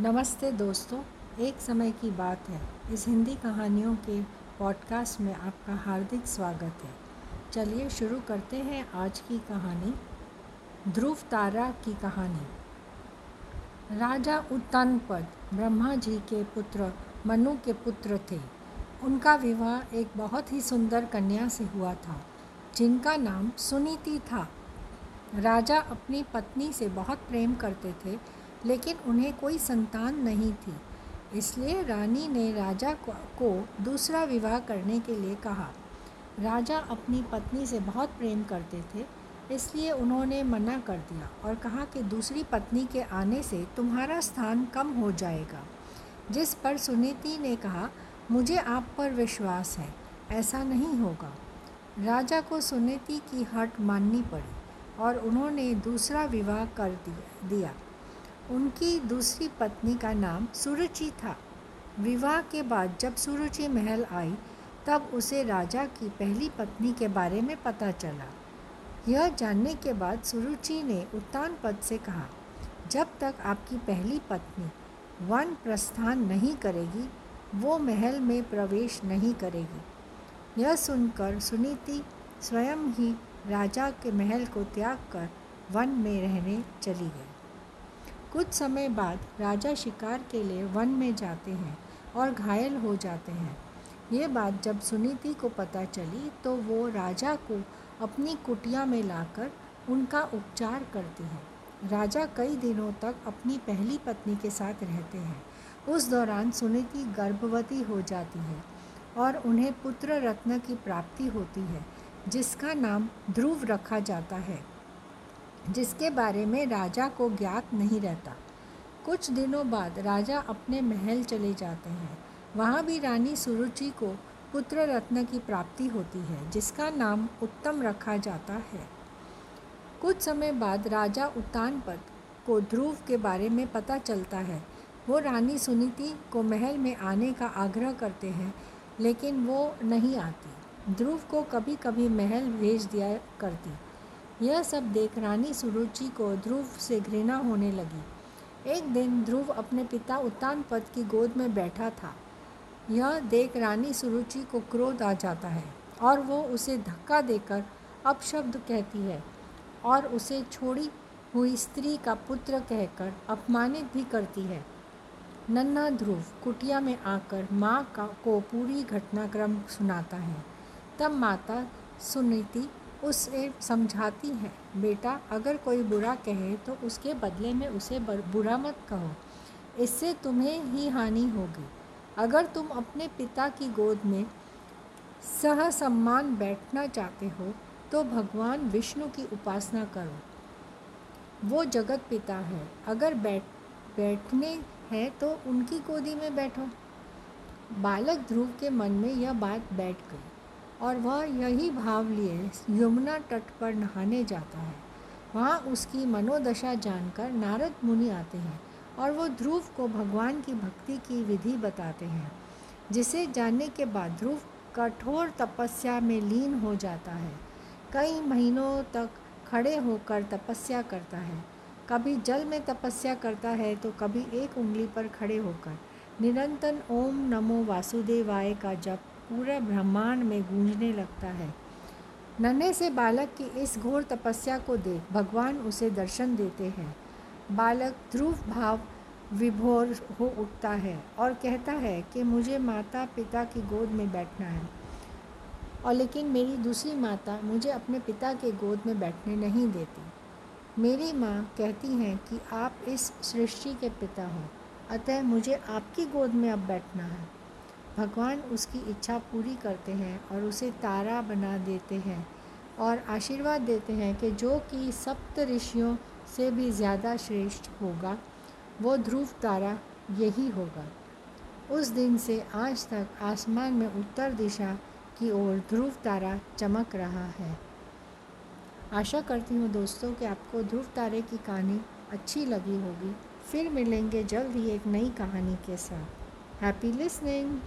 नमस्ते दोस्तों, एक समय की बात है। इस हिंदी कहानियों के पॉडकास्ट में आपका हार्दिक स्वागत है। चलिए शुरू करते हैं आज की कहानी ध्रुव तारा की कहानी। राजा उत्तानपद ब्रह्मा जी के पुत्र मनु के पुत्र थे। उनका विवाह एक बहुत ही सुंदर कन्या से हुआ था, जिनका नाम सुनीति था। राजा अपनी पत्नी से बहुत प्रेम करते थे लेकिन उन्हें कोई संतान नहीं थी। इसलिए रानी ने राजा को दूसरा विवाह करने के लिए कहा। राजा अपनी पत्नी से बहुत प्रेम करते थे, इसलिए उन्होंने मना कर दिया और कहा कि दूसरी पत्नी के आने से तुम्हारा स्थान कम हो जाएगा। जिस पर सुनीति ने कहा, मुझे आप पर विश्वास है, ऐसा नहीं होगा। राजा को सुनीति की हट माननी पड़ी और उन्होंने दूसरा विवाह कर दिया। उनकी दूसरी पत्नी का नाम सुरुचि था। विवाह के बाद जब सुरुचि महल आई, तब उसे राजा की पहली पत्नी के बारे में पता चला। यह जानने के बाद सुरुचि ने उत्तान पद से कहा, जब तक आपकी पहली पत्नी वन प्रस्थान नहीं करेगी, वो महल में प्रवेश नहीं करेगी। यह सुनकर सुनीति स्वयं ही राजा के महल को त्याग कर वन में रहने चली गई। कुछ समय बाद राजा शिकार के लिए वन में जाते हैं और घायल हो जाते हैं। ये बात जब सुनीति को पता चली तो वो राजा को अपनी कुटिया में लाकर उनका उपचार करती है। राजा कई दिनों तक अपनी पहली पत्नी के साथ रहते हैं। उस दौरान सुनीति गर्भवती हो जाती है और उन्हें पुत्र रत्न की प्राप्ति होती है, जिसका नाम ध्रुव रखा जाता है। जिसके बारे में राजा को ज्ञात नहीं रहता। कुछ दिनों बाद राजा अपने महल चले जाते हैं। वहाँ भी रानी सुरुचि को पुत्र रत्न की प्राप्ति होती है, जिसका नाम उत्तम रखा जाता है। कुछ समय बाद राजा उत्तानपद को ध्रुव के बारे में पता चलता है। वो रानी सुनीति को महल में आने का आग्रह करते हैं, लेकिन वो नहीं आती। ध्रुव को कभी कभी महल भेज दिया करती। यह सब देख रानी सुरुचि को ध्रुव से घृणा होने लगी। एक दिन ध्रुव अपने पिता उत्तान पद की गोद में बैठा था। यह देख रानी सुरुचि को क्रोध आ जाता है और वो उसे धक्का देकर अपशब्द कहती है और उसे छोड़ी हुई स्त्री का पुत्र कहकर अपमानित भी करती है। नन्ना ध्रुव कुटिया में आकर माँ का को पूरी घटनाक्रम सुनाता है। तब माता सुनीति उसे समझाती हैं, बेटा, अगर कोई बुरा कहे तो उसके बदले में उसे बुरा मत कहो। इससे तुम्हें ही हानि होगी। अगर तुम अपने पिता की गोद में सह सम्मान बैठना चाहते हो तो भगवान विष्णु की उपासना करो। वो जगत पिता है। अगर बैठ, बैठने हैं तो उनकी गोदी में बैठो। बालक ध्रुव के मन में यह बात बैठ गई। और वह यही भाव लिए, यमुना तट पर नहाने जाता है। वहाँ उसकी मनोदशा जानकर नारद मुनि आते हैं और वो ध्रुव को भगवान की भक्ति की विधि बताते हैं, जिसे जानने के बाद ध्रुव कठोर तपस्या में लीन हो जाता है। कई महीनों तक खड़े होकर तपस्या करता है। कभी जल में तपस्या करता है तो कभी एक उंगली पर खड़े होकर। निरंतर ओम नमो वासुदेवाय का जप पूरे ब्रह्मांड में गूंजने लगता है। नन्हे से बालक की इस घोर तपस्या को देख भगवान उसे दर्शन देते हैं। बालक ध्रुव भाव विभोर हो उठता है और कहता है कि मुझे माता पिता की गोद में बैठना है। और लेकिन मेरी दूसरी माता मुझे अपने पिता के गोद में बैठने नहीं देती। मेरी माँ कहती हैं कि आप इस सृष्टि के पिता हो, अतः मुझे आपकी गोद में अब बैठना है। भगवान उसकी इच्छा पूरी करते हैं और उसे तारा बना देते हैं और आशीर्वाद देते हैं कि जो कि सप्त ऋषियों से भी ज़्यादा श्रेष्ठ होगा, वो ध्रुव तारा यही होगा। उस दिन से आज तक आसमान में उत्तर दिशा की ओर ध्रुव तारा चमक रहा है। आशा करती हूँ दोस्तों कि आपको ध्रुव तारे की कहानी अच्छी लगी होगी। फिर मिलेंगे जल्द ही एक नई कहानी के साथ। Happy listening